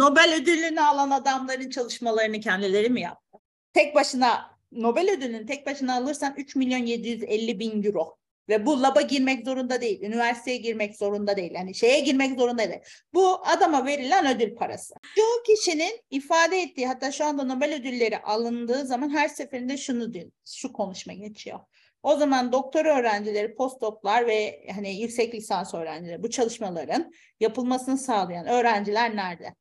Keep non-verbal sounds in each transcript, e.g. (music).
Nobel ödülünü alan adamların çalışmalarını kendileri mi yaptı? Tek başına Nobel ödülünü tek başına alırsan 3 milyon 750 bin euro. Ve bu laba girmek zorunda değil, üniversiteye girmek zorunda değil, yani şeye girmek zorunda değil. Bu adama verilen ödül parası. Çoğu kişinin ifade ettiği, hatta şu anda Nobel ödülleri alındığı zaman her seferinde şunu diyor, şu konuşma geçiyor. O zaman doktor öğrencileri, postdoklar ve hani yüksek lisans öğrencileri bu çalışmaların yapılmasını sağlayan öğrenciler nerede?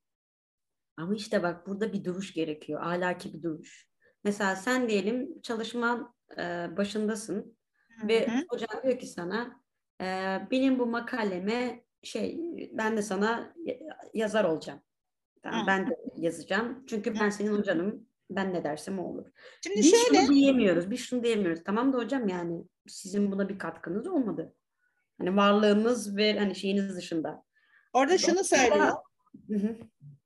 Ama işte bak burada bir duruş gerekiyor. Ahlaki bir duruş. Mesela sen diyelim çalışman e, başındasın Hı-hı. ve hocan diyor ki sana e, benim bu makaleme şey ben de sana yazar olacağım. Yani ben de yazacağım. Çünkü ben senin hocanım. Ben ne dersem o olur. Şimdi Biz şöyle... şunu diyemiyoruz. Biz şunu diyemiyoruz. Tamam da hocam yani sizin buna bir katkınız olmadı. Hani varlığınız ve hani şeyiniz dışında. Orada şunu söylüyor. Hı-hı.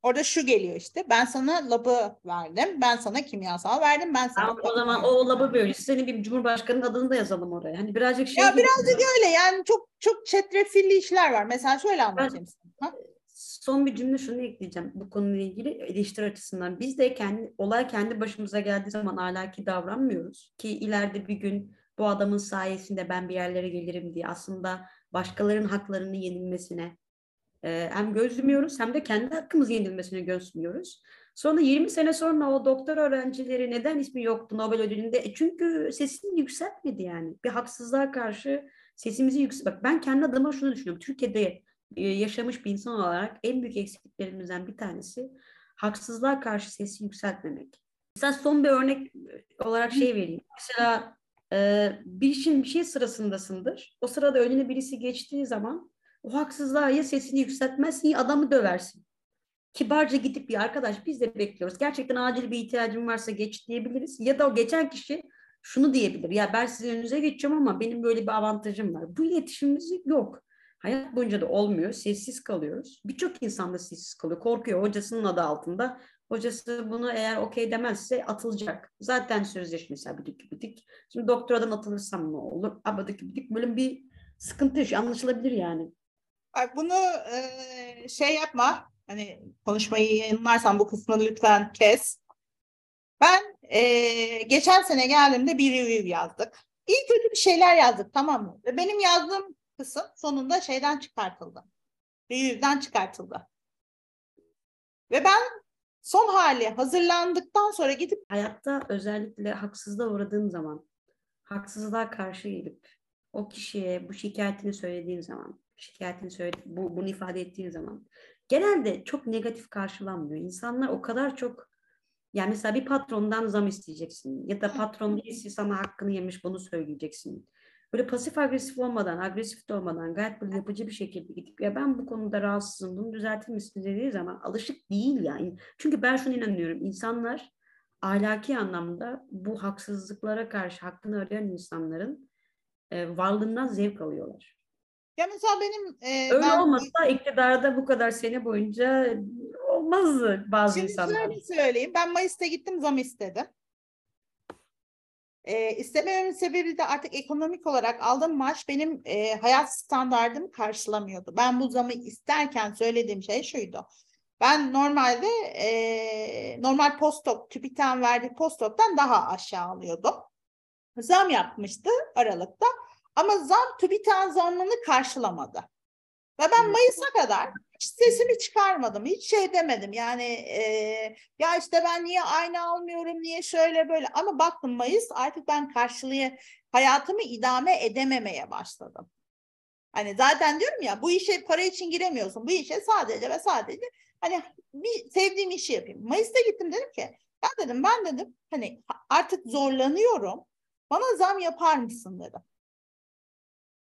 Orada şu geliyor işte. Ben sana labı verdim. Ben sana kimyasal verdim. Ben sana tamam, o zaman o labı böyle. Senin bir cumhurbaşkanının adını da yazalım oraya. Hani birazcık şey. Ya birazcık mi? öyle. Yani çok çok çetrefilli işler var. Mesela şöyle anlatayım sana. Son bir cümle şunu ekleyeceğim bu konuyla ilgili eleştiri açısından. Biz de kendi olay kendi başımıza geldiği zaman ahlaki davranmıyoruz ki ileride bir gün bu adamın sayesinde ben bir yerlere gelirim diye aslında başkalarının haklarının yenilmesine e, hem gözlemiyoruz hem de kendi hakkımız yenilmesine gözlüyoruz. Sonra 20 sene sonra o doktor öğrencileri neden ismi yoktu Nobel ödülünde? E çünkü sesini yükseltmedi yani. Bir haksızlığa karşı sesimizi yüksek. Bak ben kendi adıma şunu düşünüyorum. Türkiye'de e, yaşamış bir insan olarak en büyük eksikliklerimizden bir tanesi haksızlığa karşı sesi yükseltmemek. Mesela son bir örnek olarak şey vereyim. Mesela e, bir işin bir şey sırasındasındır. O sırada önüne birisi geçtiği zaman o haksızlığa ya sesini yükseltmezsin ya adamı döversin. Kibarca gidip bir arkadaş biz de bekliyoruz. Gerçekten acil bir ihtiyacım varsa geç diyebiliriz. Ya da o geçen kişi şunu diyebilir. Ya ben sizin önünüze geçeceğim ama benim böyle bir avantajım var. Bu iletişimimiz yok. Hayat boyunca da olmuyor. Sessiz kalıyoruz. Birçok insan da sessiz kalıyor. Korkuyor hocasının adı altında. Hocası bunu eğer okey demezse atılacak. Zaten sözleşmesi bidik bidik. Şimdi doktoradan atılırsam ne olur? Abadık bidik. Böyle bir sıkıntı yaşıyor. Anlaşılabilir yani. Bak bunu e, şey yapma. Hani konuşmayı yayınlarsan bu kısmını lütfen kes. Ben e, geçen sene geldiğimde bir review yazdık. İyi kötü bir şeyler yazdık tamam mı? Ve benim yazdığım kısım sonunda şeyden çıkartıldı. Review'den çıkartıldı. Ve ben son hali hazırlandıktan sonra gidip hayatta özellikle haksızlığa uğradığın zaman haksızlığa karşı gelip o kişiye bu şikayetini söylediğin zaman şikayetini söyledi, bu, bunu ifade ettiğin zaman genelde çok negatif karşılanmıyor. İnsanlar o kadar çok yani mesela bir patrondan zam isteyeceksin ya da patron birisi sana hakkını yemiş bunu söyleyeceksin. Böyle pasif agresif olmadan, agresif de olmadan gayet böyle yapıcı bir şekilde gidip ya ben bu konuda rahatsızım bunu düzeltir misin dediği zaman alışık değil yani. Çünkü ben şunu inanıyorum insanlar ahlaki anlamda bu haksızlıklara karşı hakkını arayan insanların e, varlığından zevk alıyorlar. Ya mesela benim e, öyle ben, olmasa iktidarda bu kadar sene boyunca olmazdı bazı şimdi insanlar. Şimdi söyleyeyim. Ben Mayıs'ta gittim zam istedim. E, istemememin sebebi de artık ekonomik olarak aldığım maaş benim e, hayat standartımı karşılamıyordu. Ben bu zamı isterken söylediğim şey şuydu. Ben normalde e, normal postdoc, TÜBİTAK'ın verdiği postdoc'tan daha aşağı alıyordum. Zam yapmıştı Aralık'ta. Ama zam TÜBİTAK zammını karşılamadı. Ve ben Mayıs'a kadar hiç sesimi çıkarmadım. Hiç şey demedim. Yani e, ya işte ben niye aynı almıyorum, niye şöyle böyle. Ama baktım Mayıs artık ben karşılığı hayatımı idame edememeye başladım. Hani zaten diyorum ya bu işe para için giremiyorsun. Bu işe sadece ve sadece hani bir sevdiğim işi yapayım. Mayıs'ta gittim dedim ki ya dedim ben dedim hani artık zorlanıyorum. Bana zam yapar mısın dedim.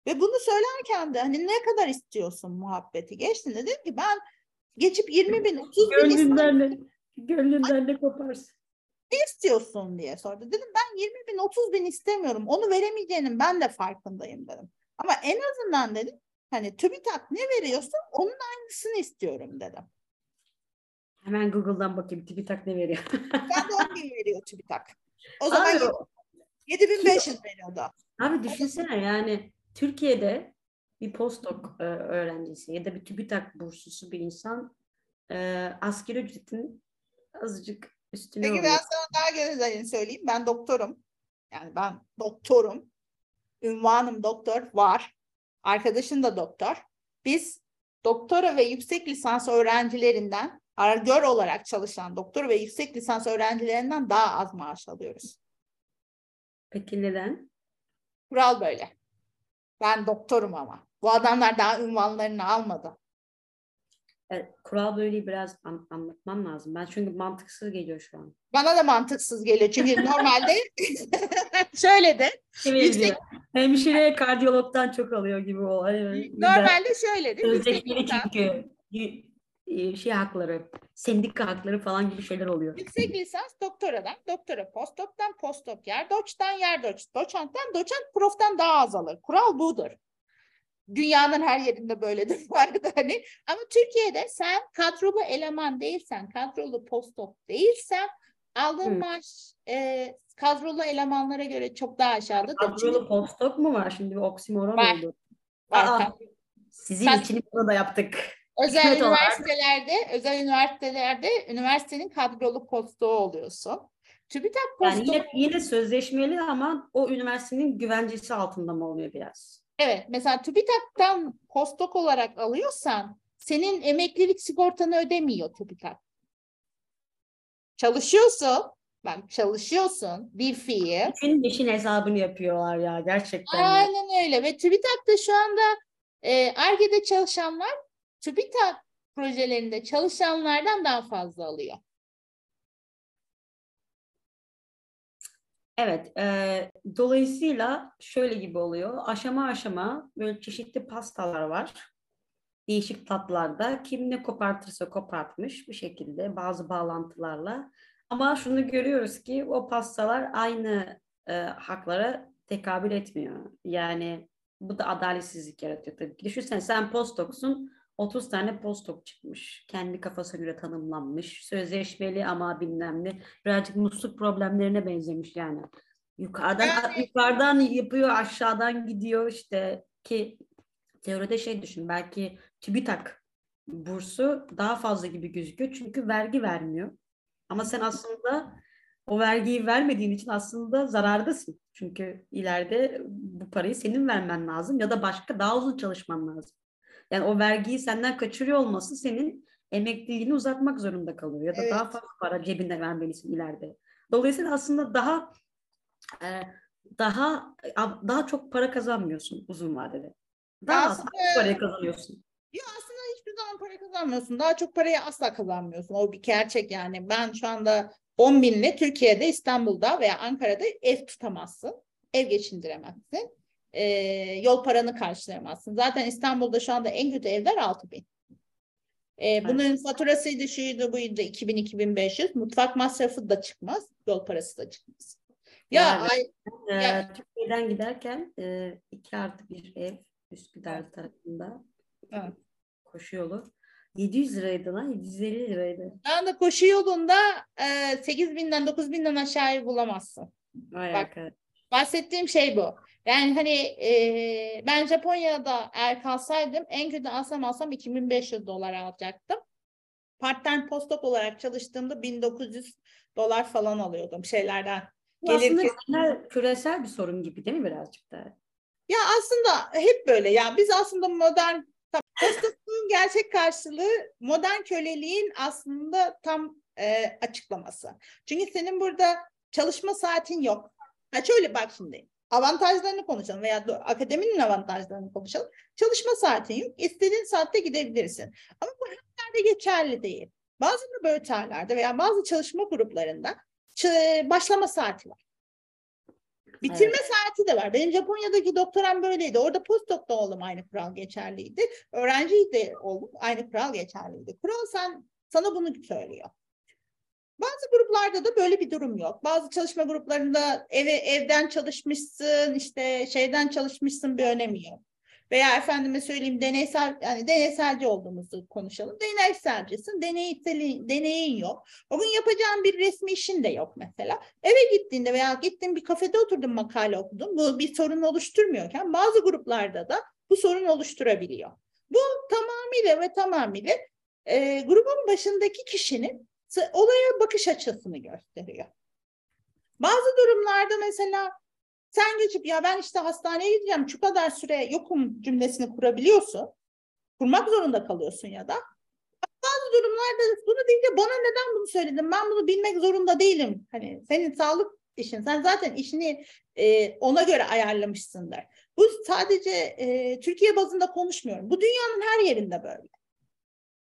Ve bunu söylerken de hani ne kadar istiyorsun muhabbeti geçti. Dedim ki ben geçip 20 bin 30 bin gönlünden de, gönlünden de koparsın. Ne istiyorsun diye sordu. Dedim ben 20 bin 30 bin istemiyorum. Onu veremeyeceğinin ben de farkındayım dedim. Ama en azından dedim hani TÜBİTAK ne veriyorsa onun aynısını istiyorum dedim. Hemen Google'dan bakayım TÜBİTAK ne veriyor. (laughs) ben de 10 bin veriyor TÜBİTAK. O zaman Abi, 7500 veriyordu. Abi düşünsene yani Türkiye'de bir postdoc e, öğrencisi ya da bir TÜBİTAK burslusu bir insan e, asgari ücretin azıcık üstüne Peki oluyor. ben sana daha güzelini söyleyeyim. Ben doktorum. Yani ben doktorum. Ünvanım doktor var. Arkadaşım da doktor. Biz doktora ve yüksek lisans öğrencilerinden argör olarak çalışan doktor ve yüksek lisans öğrencilerinden daha az maaş alıyoruz. Peki neden? Kural böyle. Ben doktorum ama. Bu adamlar daha ünvanlarını almadı. Evet, kural böyle biraz an- anlatmam lazım. Ben çünkü mantıksız geliyor şu an. Bana da mantıksız geliyor. Çünkü (laughs) normalde (laughs) şöyle de Yüksek- Hemşire kardiyologdan çok alıyor gibi o. Normalde şöyle de lisans- çünkü şey hakları, sendika hakları falan gibi şeyler oluyor. Yüksek lisans doktoradan, doktora postdoktan, postdok yer doçtan, yer doç, doçentten, doçent proftan daha az alır. Kural budur. Dünyanın her yerinde böyledir bu arada hani. Ama Türkiye'de sen kadrolu eleman değilsen, kadrolu postdoc değilsen aldığın Hı. maaş e, kadrolu elemanlara göre çok daha aşağıdadır. Kadrolu postdoc mu var şimdi bir oksimoron Var. oldu. Var. Aa, sizin Sen- için bunu da yaptık. Özel olarak. üniversitelerde, özel üniversitelerde üniversitenin kadrolu postdoğu oluyorsun. TÜBİTAK Yani postdoğu yine, yine sözleşmeli ama o üniversitenin güvencesi altında mı oluyor biraz? Evet, mesela TÜBİTAK'tan postdoc olarak alıyorsan senin emeklilik sigortanı ödemiyor TÜBİTAK. Çalışıyorsun, bak çalışıyorsun bir fiil. Bütün işin hesabını yapıyorlar ya gerçekten. Aynen öyle ve TÜBİTAK'ta şu anda e, ARGE'de çalışanlar TÜBİTAK projelerinde çalışanlardan daha fazla alıyor. Evet, e, dolayısıyla şöyle gibi oluyor. Aşama aşama böyle çeşitli pastalar var. Değişik tatlarda. Kim ne kopartırsa kopartmış bir şekilde bazı bağlantılarla. Ama şunu görüyoruz ki o pastalar aynı e, haklara tekabül etmiyor. Yani bu da adaletsizlik yaratıyor tabii ki. Düşünsene sen postdocsun, 30 tane postdoc çıkmış. Kendi kafasına göre tanımlanmış. Sözleşmeli ama bilmem ne. Birazcık musluk problemlerine benzemiş yani. Yukarıdan Yani- yukarıdan yapıyor, aşağıdan gidiyor işte ki teoride şey düşün belki TÜBİTAK bursu daha fazla gibi gözüküyor çünkü vergi vermiyor. Ama sen aslında o vergiyi vermediğin için aslında zarardasın. Çünkü ileride bu parayı senin vermen lazım ya da başka daha uzun çalışman lazım. Yani o vergiyi senden kaçırıyor olması senin emekliliğini uzatmak zorunda kalıyor ya da Evet. daha fazla para cebinde vermelisin ileride. Dolayısıyla aslında daha e, daha daha çok para kazanmıyorsun uzun vadede. Daha az Aslında- parayı kazanıyorsun. Ya aslında hiçbir zaman para kazanmıyorsun. Daha çok parayı asla kazanmıyorsun. O bir gerçek yani. Ben şu anda 10 binle Türkiye'de, İstanbul'da veya Ankara'da ev tutamazsın. Ev geçindiremezsin. Ee, yol paranı karşılayamazsın. Zaten İstanbul'da şu anda en kötü evler 6 bin. Ee, bunun faturasıydı, şuydu, buydu 2000-2500. Mutfak masrafı da çıkmaz. Yol parası da çıkmaz. Ya Yani- ay, Ee, Ya- Türkiye'den giderken e, iki artı bir ev Üsküdar tarafında Evet. koşu yolu 700 liraydı lan 750 liraydı. şu anda koşu yolunda e, 8 binden 9 binden aşağıya bulamazsın. Vay Bak, arkadaş. Bahsettiğim şey bu. Yani hani e, ben Japonya'da eğer kalsaydım en kötü alsam alsam 2500 dolar alacaktım. Part-time postdoc olarak çalıştığımda 1900 dolar falan alıyordum şeylerden. Bu aslında Gelirken- genel küresel bir sorun gibi değil mi birazcık da? Ya aslında hep böyle. Ya biz aslında modern postdoc'un gerçek karşılığı modern köleliğin aslında tam e, açıklaması. Çünkü senin burada çalışma saatin yok. Ha şöyle bak şimdi. Avantajlarını konuşalım veya akademinin avantajlarını konuşalım. Çalışma saatin yok. İstediğin saatte gidebilirsin. Ama bu her yerde geçerli değil. Bazı laboratuvarlarda veya bazı çalışma gruplarında başlama saati var. Bitirme saati de var. Benim Japonya'daki doktoram böyleydi. Orada postdoc da oğlum aynı kural geçerliydi. Öğrenci de oğlum aynı kural geçerliydi. Kural sen, sana bunu söylüyor. Bazı gruplarda da böyle bir durum yok. Bazı çalışma gruplarında eve evden çalışmışsın, işte şeyden çalışmışsın bir önemi yok. Veya efendime söyleyeyim deneysel yani deneyselci olduğumuzu konuşalım. Deneyselcisin, deneysel, deneyin yok. O gün yapacağın bir resmi işin de yok mesela. Eve gittiğinde veya gittin bir kafede oturdun makale okudun. Bu bir sorun oluşturmuyorken bazı gruplarda da bu sorun oluşturabiliyor. Bu tamamıyla ve tamamıyla e, grubun başındaki kişinin olaya bakış açısını gösteriyor. Bazı durumlarda mesela sen geçip ya ben işte hastaneye gideceğim şu kadar süre yokum cümlesini kurabiliyorsun. Kurmak zorunda kalıyorsun ya da. Bazı durumlarda bunu deyince bana neden bunu söyledin? Ben bunu bilmek zorunda değilim. Hani senin sağlık işin. Sen zaten işini e, ona göre ayarlamışsındır. Bu sadece e, Türkiye bazında konuşmuyorum. Bu dünyanın her yerinde böyle.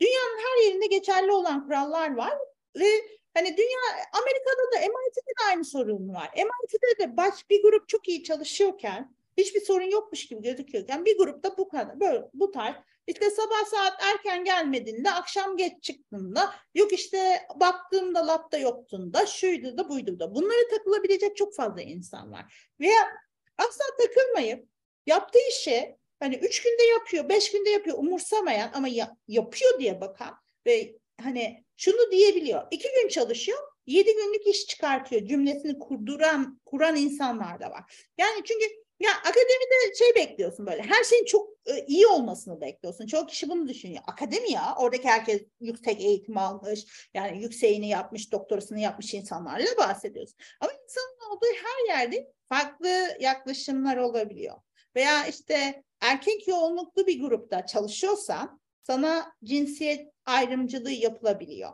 Dünyanın her yerinde geçerli olan kurallar var ve hani dünya Amerika'da da MIT'de de aynı sorun var. MIT'de de baş bir grup çok iyi çalışıyorken hiçbir sorun yokmuş gibi gözüküyorken bir grupta bu kadar böyle bu tarz işte sabah saat erken gelmediğinde akşam geç çıktığında yok işte baktığımda lapta yoktun da şuydu da buydu da bunları takılabilecek çok fazla insan var. Veya asla takılmayıp yaptığı işi hani üç günde yapıyor, beş günde yapıyor umursamayan ama ya, yapıyor diye bakan ve hani şunu diyebiliyor. iki gün çalışıyor, yedi günlük iş çıkartıyor cümlesini kurduran, kuran insanlar da var. Yani çünkü ya akademide şey bekliyorsun böyle her şeyin çok e, iyi olmasını bekliyorsun. Çok kişi bunu düşünüyor. Akademi ya oradaki herkes yüksek eğitim almış yani yükseğini yapmış doktorasını yapmış insanlarla bahsediyorsun. Ama insanın olduğu her yerde farklı yaklaşımlar olabiliyor. Veya işte erkek yoğunluklu bir grupta çalışıyorsan sana cinsiyet ayrımcılığı yapılabiliyor.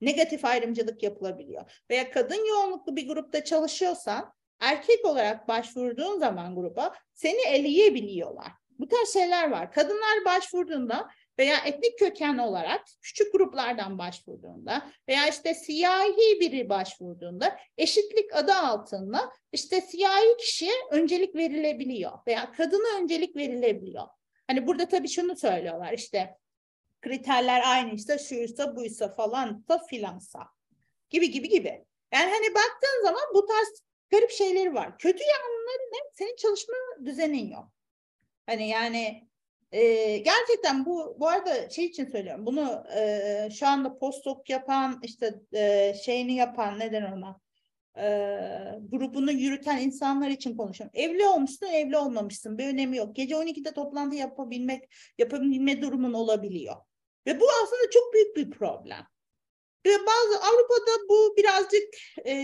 Negatif ayrımcılık yapılabiliyor. Veya kadın yoğunluklu bir grupta çalışıyorsan erkek olarak başvurduğun zaman gruba seni eleyebiliyorlar. Bu tarz şeyler var. Kadınlar başvurduğunda veya etnik köken olarak küçük gruplardan başvurduğunda veya işte siyahi biri başvurduğunda eşitlik adı altında işte siyahi kişiye öncelik verilebiliyor veya kadına öncelik verilebiliyor. Hani burada tabii şunu söylüyorlar işte kriterler aynıysa şuysa buysa falansa filansa gibi gibi gibi. Yani hani baktığın zaman bu tarz garip şeyleri var. Kötü yanları ne? Senin çalışma düzenin yok. Hani yani e, gerçekten bu bu arada şey için söylüyorum. Bunu e, şu anda postdoc yapan işte e, şeyini yapan neden ona e, grubunu yürüten insanlar için konuşuyorum. Evli olmuşsun, evli olmamışsın. Bir önemi yok. Gece 12'de toplantı yapabilmek, yapabilme durumun olabiliyor. Ve bu aslında çok büyük bir problem. Ve bazı Avrupa'da bu birazcık e,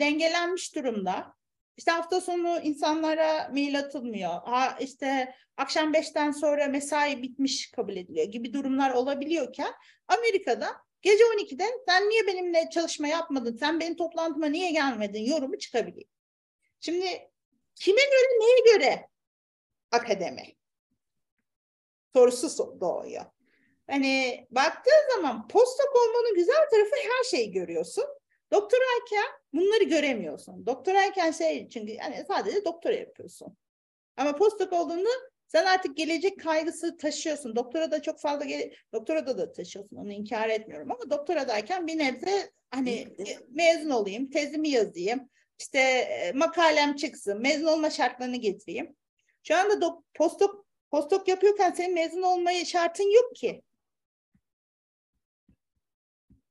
dengelenmiş durumda. İşte hafta sonu insanlara mail atılmıyor. Ha, işte akşam beşten sonra mesai bitmiş kabul ediliyor gibi durumlar olabiliyorken Amerika'da gece 12'de sen niye benimle çalışma yapmadın, sen benim toplantıma niye gelmedin yorumu çıkabiliyor. Şimdi kime göre neye göre akademi sorusu doğuyor. Hani baktığın zaman postdoc olmanın güzel tarafı her şeyi görüyorsun. Doktorayken bunları göremiyorsun. Doktorayken şey çünkü yani sadece doktora yapıyorsun. Ama postdoc olduğunda sen artık gelecek kaygısı taşıyorsun. Doktora da çok fazla gele doktora da da taşıyorsun. Onu inkar etmiyorum ama doktoradayken bir nebze hani mezun olayım, tezimi yazayım, işte e, makalem çıksın, mezun olma şartlarını getireyim. Şu anda postdoc postdoc yapıyorken senin mezun olmaya şartın yok ki.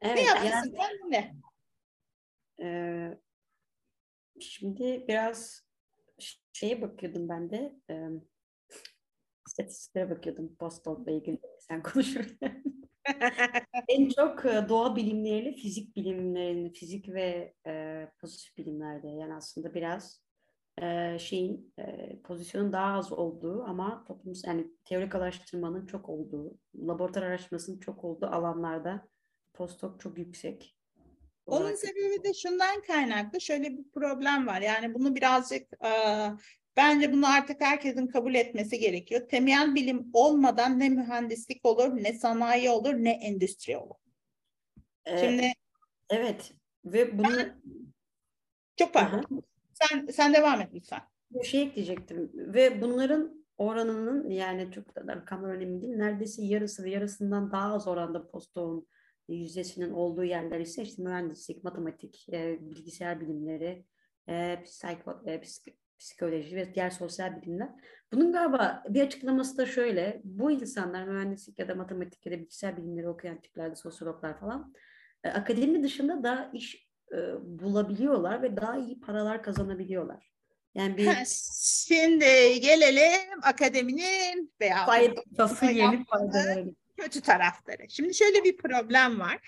Evet, ne yapıyorsun yani, ne? E, şimdi biraz şeye bakıyordum ben de. E, istatistiklere bakıyordum postdoc ilgili sen konuşurken. (laughs) en çok doğa bilimleriyle fizik bilimlerini, fizik ve e, pozitif bilimlerde yani aslında biraz e, şeyin e, pozisyonun daha az olduğu ama toplum yani teorik araştırmanın çok olduğu, laboratuvar araştırmasının çok olduğu alanlarda postdoc çok yüksek. Onun sebebi de şundan kaynaklı. Şöyle bir problem var. Yani bunu birazcık e, bence bunu artık herkesin kabul etmesi gerekiyor. Temel bilim olmadan ne mühendislik olur, ne sanayi olur, ne endüstri olur. Ee, Şimdi evet ve bunu ben, çok pardon. Sen sen devam et lütfen. Bir şey ekleyecektim ve bunların oranının yani çok da rakamlar önemli değil. Neredeyse yarısı ve yarısından daha az oranda postdoğun yüzdesinin olduğu yerler ise işte mühendislik, matematik, e, bilgisayar bilimleri, e, psiko, e, psikoloji ve diğer sosyal bilimler. Bunun galiba bir açıklaması da şöyle. Bu insanlar mühendislik ya da matematik ya da bilgisayar bilimleri okuyan tiplerde sosyologlar falan e, akademi dışında da iş e, bulabiliyorlar ve daha iyi paralar kazanabiliyorlar. Yani bir Şimdi gelelim akademinin veya faydası yeni kötü tarafları. Şimdi şöyle bir problem var.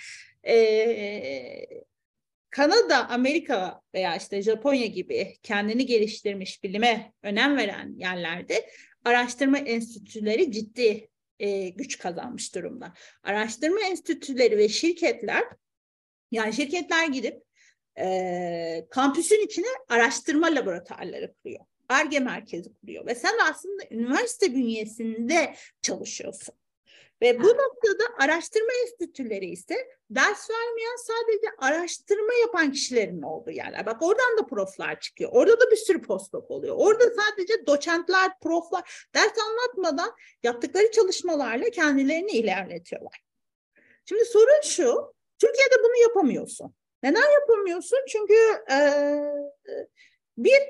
Ee, Kanada, Amerika veya işte Japonya gibi kendini geliştirmiş bilime önem veren yerlerde araştırma enstitüleri ciddi e, güç kazanmış durumda. Araştırma enstitüleri ve şirketler yani şirketler gidip e, kampüsün içine araştırma laboratuvarları kuruyor. ARGE merkezi kuruyor ve sen aslında üniversite bünyesinde çalışıyorsun. Ve bu noktada araştırma enstitüleri ise ders vermeyen sadece araştırma yapan kişilerin olduğu yerler. Bak oradan da proflar çıkıyor. Orada da bir sürü postdoc oluyor. Orada sadece doçentler, proflar ders anlatmadan yaptıkları çalışmalarla kendilerini ilerletiyorlar. Şimdi sorun şu, Türkiye'de bunu yapamıyorsun. Neden yapamıyorsun? Çünkü e, bir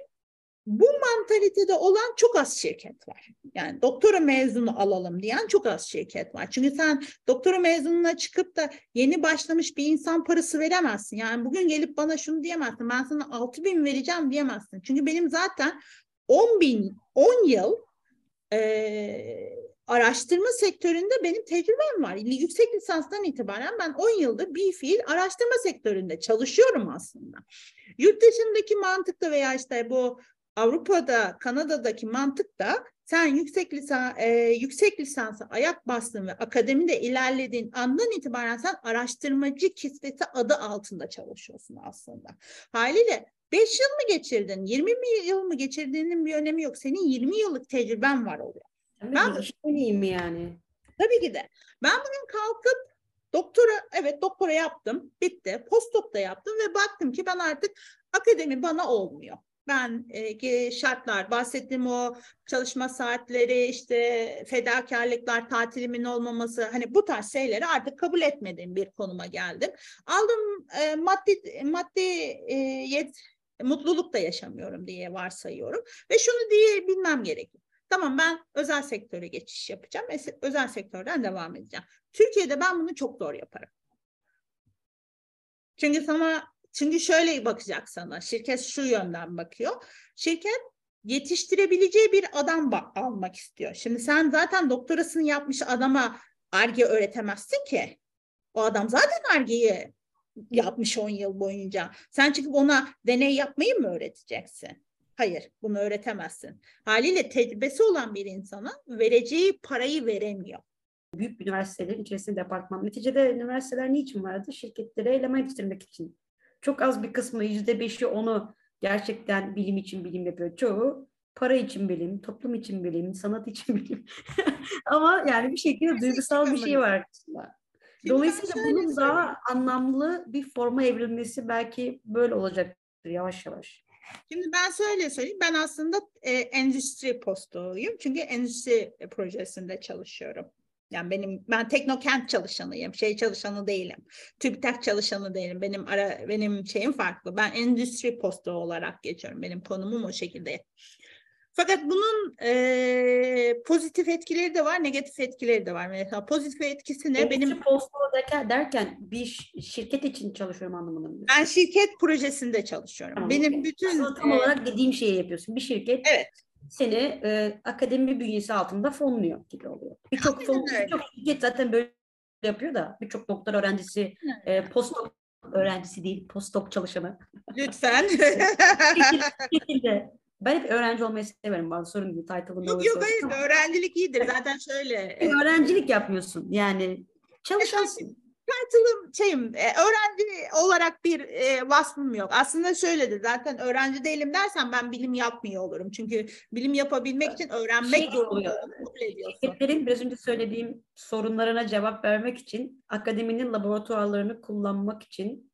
bu mantalitede olan çok az şirket var. Yani doktora mezunu alalım diyen çok az şirket var. Çünkü sen doktora mezununa çıkıp da yeni başlamış bir insan parası veremezsin. Yani bugün gelip bana şunu diyemezsin. Ben sana 6 bin vereceğim diyemezsin. Çünkü benim zaten 10 bin, 10 yıl e, araştırma sektöründe benim tecrübem var. Yüksek lisanstan itibaren ben 10 yıldır bir fiil araştırma sektöründe çalışıyorum aslında. Yurt dışındaki mantıkta veya işte bu Avrupa'da, Kanada'daki mantık da sen yüksek lisans e, yüksek lisansa ayak bastın ve akademide ilerlediğin andan itibaren sen araştırmacı kisvesi adı altında çalışıyorsun aslında. Haliyle 5 yıl mı geçirdin, 20 yıl mı geçirdiğinin bir önemi yok. Senin 20 yıllık tecrüben var oluyor. Tabii ben işleyeyim mi yani? Tabii ki de. Ben bugün kalkıp doktora, evet doktora yaptım, bitti. Postdoc da yaptım ve baktım ki ben artık akademi bana olmuyor ben e, şartlar bahsettiğim o çalışma saatleri işte fedakarlıklar tatilimin olmaması hani bu tarz şeyleri artık kabul etmediğim bir konuma geldim. Aldım e, maddi maddi e, yet, mutluluk da yaşamıyorum diye varsayıyorum ve şunu diye bilmem gerekiyor. Tamam ben özel sektöre geçiş yapacağım. Özel sektörden devam edeceğim. Türkiye'de ben bunu çok zor yaparım. Çünkü sana çünkü şöyle bakacak sana. Şirket şu yönden bakıyor. Şirket yetiştirebileceği bir adam almak istiyor. Şimdi sen zaten doktorasını yapmış adama arge öğretemezsin ki. O adam zaten argeyi yapmış 10 yıl boyunca. Sen çıkıp ona deney yapmayı mı öğreteceksin? Hayır, bunu öğretemezsin. Haliyle tecrübesi olan bir insana vereceği parayı veremiyor. Büyük üniversitelerin içerisinde departman. Neticede üniversiteler niçin vardı? Şirketlere eleman yetiştirmek için. Çok az bir kısmı yüzde beşi onu gerçekten bilim için bilim yapıyor. Çoğu para için bilim, toplum için bilim, sanat için (laughs) bilim. Ama yani bir şekilde duygusal bir şey var. Dolayısıyla bunun daha anlamlı bir forma evrilmesi belki böyle olacaktır yavaş yavaş. Şimdi ben şöyle söyleyeyim. Ben aslında e, endüstri postdoğuyum. Çünkü endüstri projesinde çalışıyorum. Yani benim ben teknokent çalışanıyım, şey çalışanı değilim. TÜBİTAK çalışanı değilim. Benim ara benim şeyim farklı. Ben endüstri postu olarak geçiyorum. Benim konumum o şekilde. Fakat bunun e, pozitif etkileri de var, negatif etkileri de var. Mesela pozitif etkisi ne? Endüstri benim postu derken bir şirket için çalışıyorum anlamında. Ben şirket projesinde çalışıyorum. Tamam, benim okay. bütün Aslında tam e, olarak dediğim şeyi yapıyorsun. Bir şirket Evet seni e, akademi bünyesi altında fonluyor gibi oluyor. Birçok fon, birçok şirket zaten böyle yapıyor da birçok doktor öğrencisi, e, postdoc öğrencisi değil, postdoc çalışanı. Lütfen. (laughs) şekilde. Ben hep öğrenci olmayı severim bazı sorun gibi title'ında. Yok yok hayır öğrencilik iyidir zaten şöyle. Öğrencilik yapmıyorsun yani çalışansın title'ım şeyim e, öğrenci olarak bir e, vasfım yok. Aslında şöyledir zaten öğrenci değilim dersen ben bilim yapmıyor olurum. Çünkü bilim yapabilmek için öğrenmek şey oluyor. Şirketlerin biraz önce söylediğim sorunlarına cevap vermek için akademinin laboratuvarlarını kullanmak için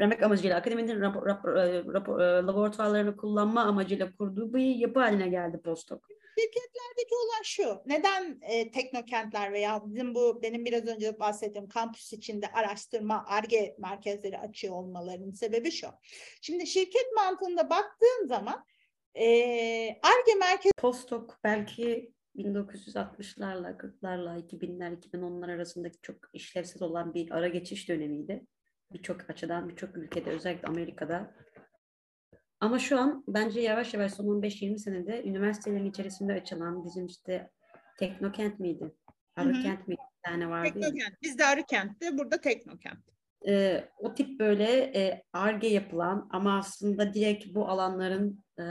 vermek amacıyla akademinin rapor, rapor, e, rapor, e, laboratuvarlarını kullanma amacıyla kurduğu bir yapı haline geldi postdoc. Şirketlerdeki olan şu, neden e, teknokentler veya bizim bu benim biraz önce bahsettiğim kampüs içinde araştırma, ARGE merkezleri açıyor olmalarının sebebi şu. Şimdi şirket mantığında baktığın zaman ARGE e, merkez... Postdoc belki 1960'larla, 40'larla, 2000'ler, 2010'lar arasındaki çok işlevsel olan bir ara geçiş dönemiydi. Birçok açıdan, birçok ülkede, özellikle Amerika'da ama şu an bence yavaş yavaş son 15-20 senede üniversitelerin içerisinde açılan bizim işte Teknokent miydi? Arıkent miydi? tane vardı. Teknokent. Bizde Arıkent'te, burada Teknokent. e, o tip böyle e, ARGE yapılan ama aslında direkt bu alanların e,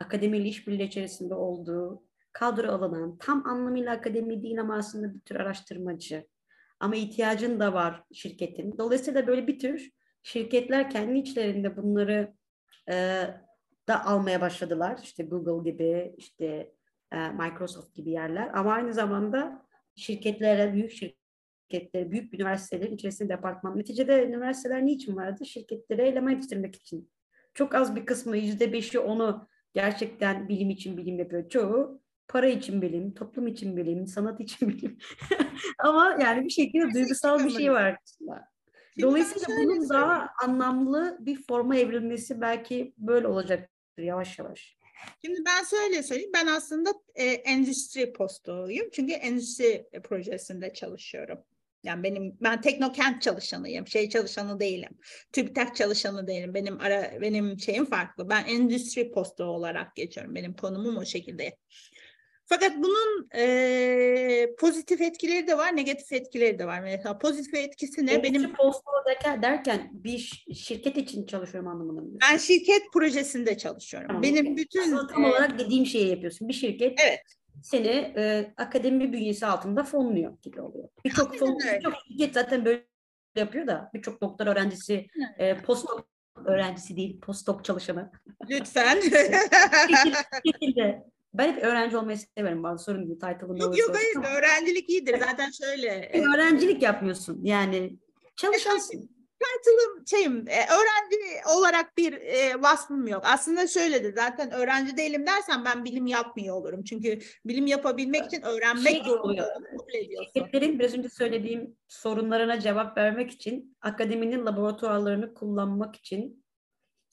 akademiyle işbirliği içerisinde olduğu kadro alınan tam anlamıyla akademi değil ama aslında bir tür araştırmacı ama ihtiyacın da var şirketin. Dolayısıyla böyle bir tür şirketler kendi içlerinde bunları e, da almaya başladılar. İşte Google gibi, işte e, Microsoft gibi yerler ama aynı zamanda şirketlere, büyük şirketleri, büyük üniversitelerin içerisinde departman. Neticede üniversiteler niçin vardı? Şirketlere eleman yetiştirmek için. Çok az bir kısmı, yüzde beşi onu gerçekten bilim için bilim yapıyor. Çoğu para için bilim, toplum için bilim, sanat için (laughs) bilim. Ama yani bir şekilde duygusal bir şey var. aslında. Dolayısıyla bunun daha söyleyeyim. anlamlı bir forma evrilmesi belki böyle olacaktır yavaş yavaş. Şimdi ben şöyle söyleyeyim. Ben aslında e, endüstri postdoğuyum. Çünkü endüstri projesinde çalışıyorum. Yani benim ben Teknokent çalışanıyım. Şey çalışanı değilim. TÜBİTAK çalışanı değilim. Benim ara benim şeyim farklı. Ben endüstri postdoğu olarak geçiyorum. Benim konumum o şekilde. Fakat bunun e, pozitif etkileri de var, negatif etkileri de var. Mesela pozitif etkisi ne? Benim postdoğu derken, bir şirket için çalışıyorum anlamında mı? ben şirket projesinde çalışıyorum. Tamam, Benim okey. bütün Aslında tam e, olarak dediğim şeyi yapıyorsun. Bir şirket Evet. seni e, akademi bünyesi altında fonluyor gibi oluyor. Birçok fon, birçok şirket zaten böyle yapıyor da birçok doktor öğrencisi, e, postdoc öğrencisi değil, postdoc çalışanı. lütfen. (laughs) Şekilde ben hep öğrenci olmayı severim. Bazı sorun değil. Title'ın Yok yok hayır öğrencilik iyidir zaten şöyle. e, Öğrencilik yapmıyorsun. Yani çalışansın. Title'ım şeyim e, öğrenci olarak bir e, vasfım yok. Aslında şöyledir zaten öğrenci değilim dersen ben bilim yapmıyor olurum. Çünkü bilim yapabilmek için öğrenmek Şey zorunda. Şirketlerin biraz önce söylediğim sorunlarına cevap vermek için akademinin laboratuvarlarını kullanmak için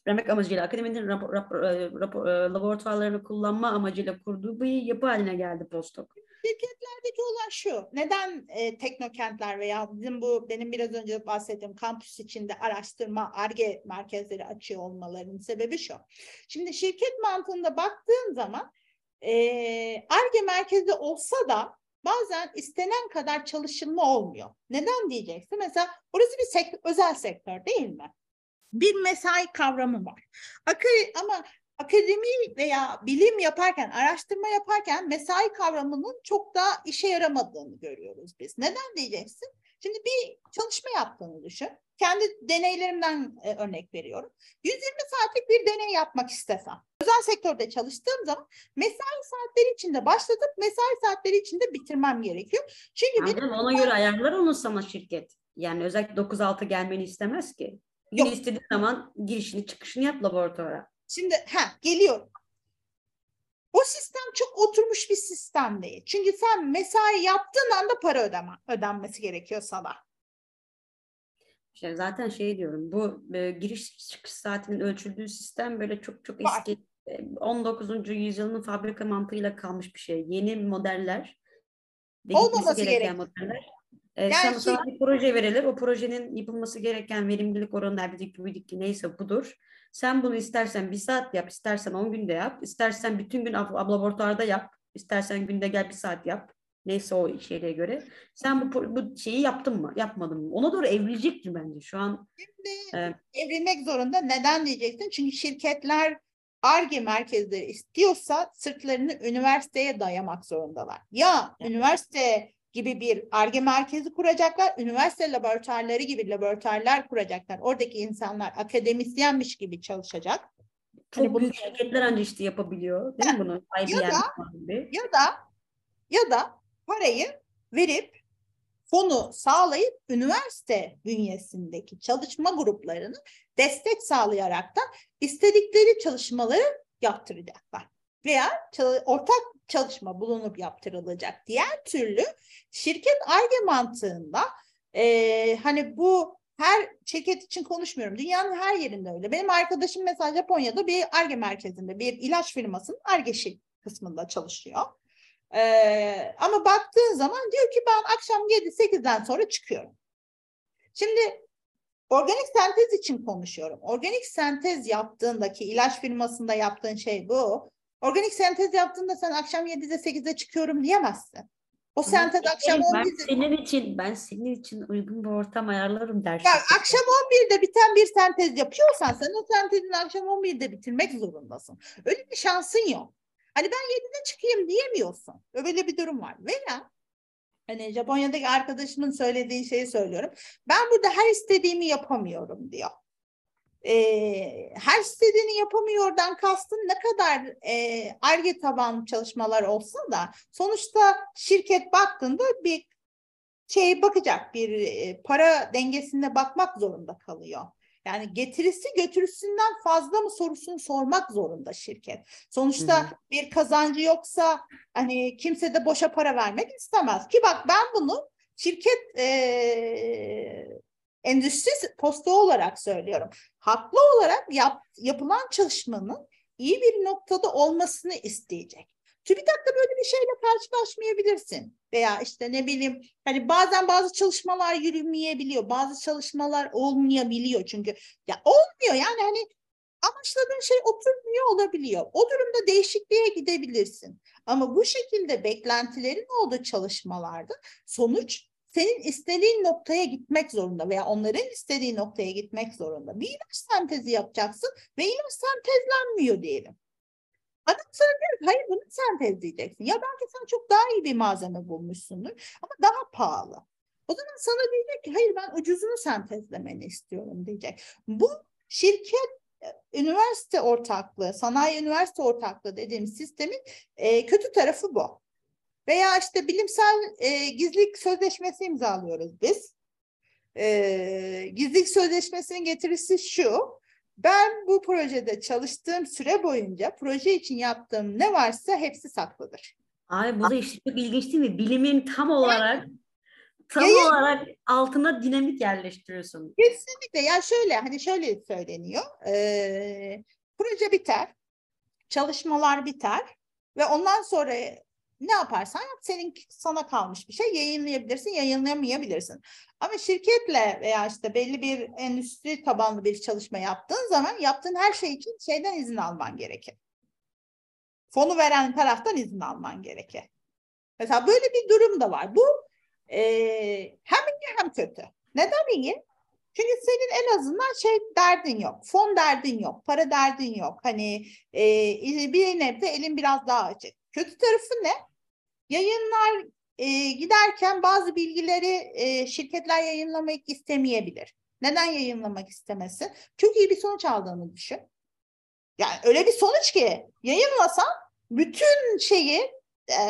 vermek amacıyla akademinin rapor, rapor, e, rapor, e, laboratuvarlarını kullanma amacıyla kurduğu bir yapı haline geldi postdoc. Şirketlerdeki olan şu. Neden e, teknokentler veya bizim bu benim biraz önce bahsettiğim kampüs içinde araştırma, ARGE merkezleri açıyor olmalarının sebebi şu. Şimdi şirket mantığında baktığın zaman ARGE merkezi olsa da bazen istenen kadar çalışılma olmuyor. Neden diyeceksin? Mesela burası bir sek- özel sektör değil mi? Bir mesai kavramı var. Ama akademi veya bilim yaparken, araştırma yaparken mesai kavramının çok da işe yaramadığını görüyoruz biz. Neden diyeceksin? Şimdi bir çalışma yaptığını düşün. Kendi deneylerimden e, örnek veriyorum. 120 saatlik bir deney yapmak istesem, özel sektörde çalıştığım zaman mesai saatleri içinde başlatıp mesai saatleri içinde bitirmem gerekiyor. Çünkü benim Anladım. Ona göre ayarlar onu sana şirket. Yani özellikle 9-6 gelmeni istemez ki. Gün Yok. istediğin zaman girişini çıkışını yap laboratuvara. Şimdi ha geliyorum. O sistem çok oturmuş bir sistem değil. Çünkü sen mesai yaptığın anda para ödeme, ödenmesi gerekiyor sana. İşte zaten şey diyorum bu e, giriş çıkış saatinin ölçüldüğü sistem böyle çok çok Var. eski e, 19. yüzyılın fabrika mantığıyla kalmış bir şey. Yeni modeller ve Olmaması gereken gerek. modeller. E, Yani sana, şey- sana bir proje verilir. O projenin yapılması gereken verimlilik oranı erbidik gübidik neyse budur. Sen bunu istersen bir saat yap, istersen 10 günde yap, istersen bütün gün ab- ab- laboratuvarda yap, istersen günde gel bir saat yap. Neyse o şeylere göre. Sen bu, bu şeyi yaptın mı, yapmadın mı? Ona doğru evrilecektir bence. Şu an Şimdi Evet. evrilmek zorunda. Neden diyeceksin? Çünkü şirketler ARGE merkezleri istiyorsa sırtlarını üniversiteye dayamak zorundalar. Ya üniversite gibi bir ARGE merkezi kuracaklar, üniversite laboratuvarları gibi laboratuvarlar kuracaklar. Oradaki insanlar akademisyenmiş gibi çalışacak. çok Hani büyük şirketler ancak işte yapabiliyor. Değil mi bunu? IBM da- gibi. Ya da ya da parayı verip fonu sağlayıp üniversite bünyesindeki çalışma gruplarını destek sağlayarak da istedikleri çalışmaları yaptıracaklar. Veya ortak çalışma bulunup yaptırılacak. Diğer türlü şirket ARGE mantığında eee, hani bu her şirket için konuşmuyorum. Dünyanın her yerinde öyle. Benim arkadaşım mesela Japonya'da bir ARGE merkezinde bir ilaç firmasının ARGE kısmında çalışıyor. Ee, ama baktığın zaman diyor ki ben akşam 7-8'den sonra çıkıyorum. Şimdi organik sentez için konuşuyorum. Organik sentez yaptığındaki ilaç firmasında yaptığın şey bu. Organik sentez yaptığında sen akşam 7'de 8'de çıkıyorum diyemezsin. O sentez akşam ben 11'de senin için ben senin için uygun bir ortam ayarlarım dersin. Ya akşam 11'de biten bir sentez yapıyorsan sen o sentezini akşam 11'de bitirmek zorundasın. Öyle bir şansın yok. Hani ben 7'de çıkayım diyemiyorsun. Öyle bir durum var. Veya hani Japonya'daki arkadaşımın söylediği şeyi söylüyorum. Ben burada her istediğimi yapamıyorum diyor. Ee, her istediğini yapamıyordan kastın ne kadar e, arge taban çalışmalar olsa da sonuçta şirket baktığında bir şey bakacak bir e, para dengesine bakmak zorunda kalıyor. Yani getirisi götürüsünden fazla mı sorusunu sormak zorunda şirket. Sonuçta Hı hı. bir kazancı yoksa hani kimse de boşa para vermek istemez. Ki bak ben bunu şirket e, endüstri postu olarak söylüyorum. Haklı olarak yap, yapılan çalışmanın iyi bir noktada olmasını isteyecek. TÜBİTAK'ta böyle bir şeyle karşılaşmayabilirsin. Veya işte ne bileyim hani bazen bazı çalışmalar yürümeyebiliyor. Bazı çalışmalar olmayabiliyor çünkü ya olmuyor yani hani amaçladığın şey oturmuyor olabiliyor. O durumda değişikliğe gidebilirsin. Ama bu şekilde beklentilerin olduğu çalışmalarda sonuç senin istediğin noktaya gitmek zorunda veya onların istediği noktaya gitmek zorunda. Bir ilaç sentezi yapacaksın ve ilaç sentezlenmiyor diyelim. Adam sana diyor ki hayır bunu sentezleyeceksin. Ya belki sen çok daha iyi bir malzeme bulmuşsundur ama daha pahalı. O zaman sana diyecek ki hayır ben ucuzunu sentezlemeni istiyorum diyecek. Bu şirket e, üniversite ortaklığı, sanayi üniversite ortaklığı dediğimiz sistemin e, kötü tarafı bu. Veya işte bilimsel e, gizlilik sözleşmesi imzalıyoruz biz. E, gizlilik sözleşmesinin getirisi şu. Ben bu projede çalıştığım süre boyunca proje için yaptığım ne varsa hepsi saklıdır. Ay bu da işte çok ilginç değil mi? Bilimin tam olarak tam Yayın- olarak altına dinamit yerleştiriyorsun. Kesinlikle. Ya şöyle hani şöyle söyleniyor. E, proje biter, çalışmalar biter ve ondan sonra ne yaparsan yap senin sana kalmış bir şey yayınlayabilirsin, yayınlayamayabilirsin. Ama şirketle veya işte belli bir endüstri tabanlı bir çalışma yaptığın zaman yaptığın her şey için şeyden izin alman gerekir. Fonu veren taraftan izin alman gerekir. Mesela böyle bir durum da var. Bu e, hem iyi hem kötü. Neden iyi? Çünkü senin en azından şey derdin yok. Fon derdin yok. Para derdin yok. Hani e, bir nebze elin biraz daha açık. Kötü tarafı ne? Yayınlar e, giderken bazı bilgileri e, şirketler yayınlamak istemeyebilir. Neden yayınlamak istemesin? Çok iyi bir sonuç aldığını düşün. Yani öyle bir sonuç ki yayınlasan bütün şeyi e,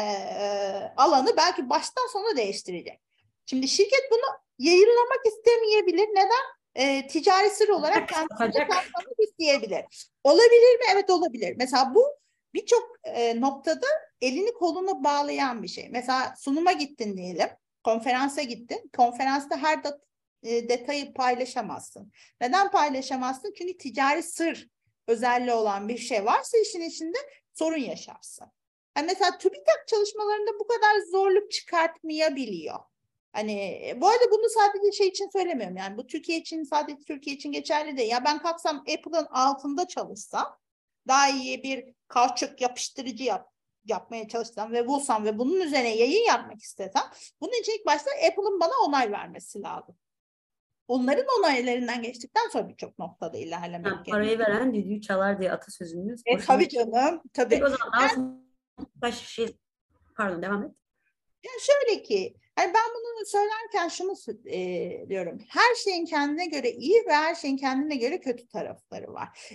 alanı belki baştan sona değiştirecek. Şimdi şirket bunu yayınlamak istemeyebilir. Neden? E, ticari sır olarak kendisine Satacak. saklamak isteyebilir. Olabilir mi? Evet olabilir. Mesela bu birçok e, noktada elini kolunu bağlayan bir şey. Mesela sunuma gittin diyelim, konferansa gittin. Konferansta her dat- e, detayı paylaşamazsın. Neden paylaşamazsın? Çünkü ticari sır özelliği olan bir şey varsa işin içinde sorun yaşarsın. Yani mesela TÜBİTAK çalışmalarında bu kadar zorluk çıkartmayabiliyor. Hani e, bu arada bunu sadece şey için söylemiyorum. Yani bu Türkiye için sadece Türkiye için geçerli değil. Ya ben kalksam Apple'ın altında çalışsam daha iyi bir kauçuk yapıştırıcı yap, yapmaya çalışsam ve bulsam ve bunun üzerine yayın yapmak istesem bunun için ilk başta Apple'ın bana onay vermesi lazım. Onların onaylarından geçtikten sonra birçok noktada ilerlemek Ha, parayı gerekiyor. veren düdüğü çalar diye atasözümüz. E, tabii canım, tabii. Peki o zaman baş şey pardon devam et. Yani şöyle ki, yani ben bunu söylerken şunu e, diyorum. Her şeyin kendine göre iyi ve her şeyin kendine göre kötü tarafları var.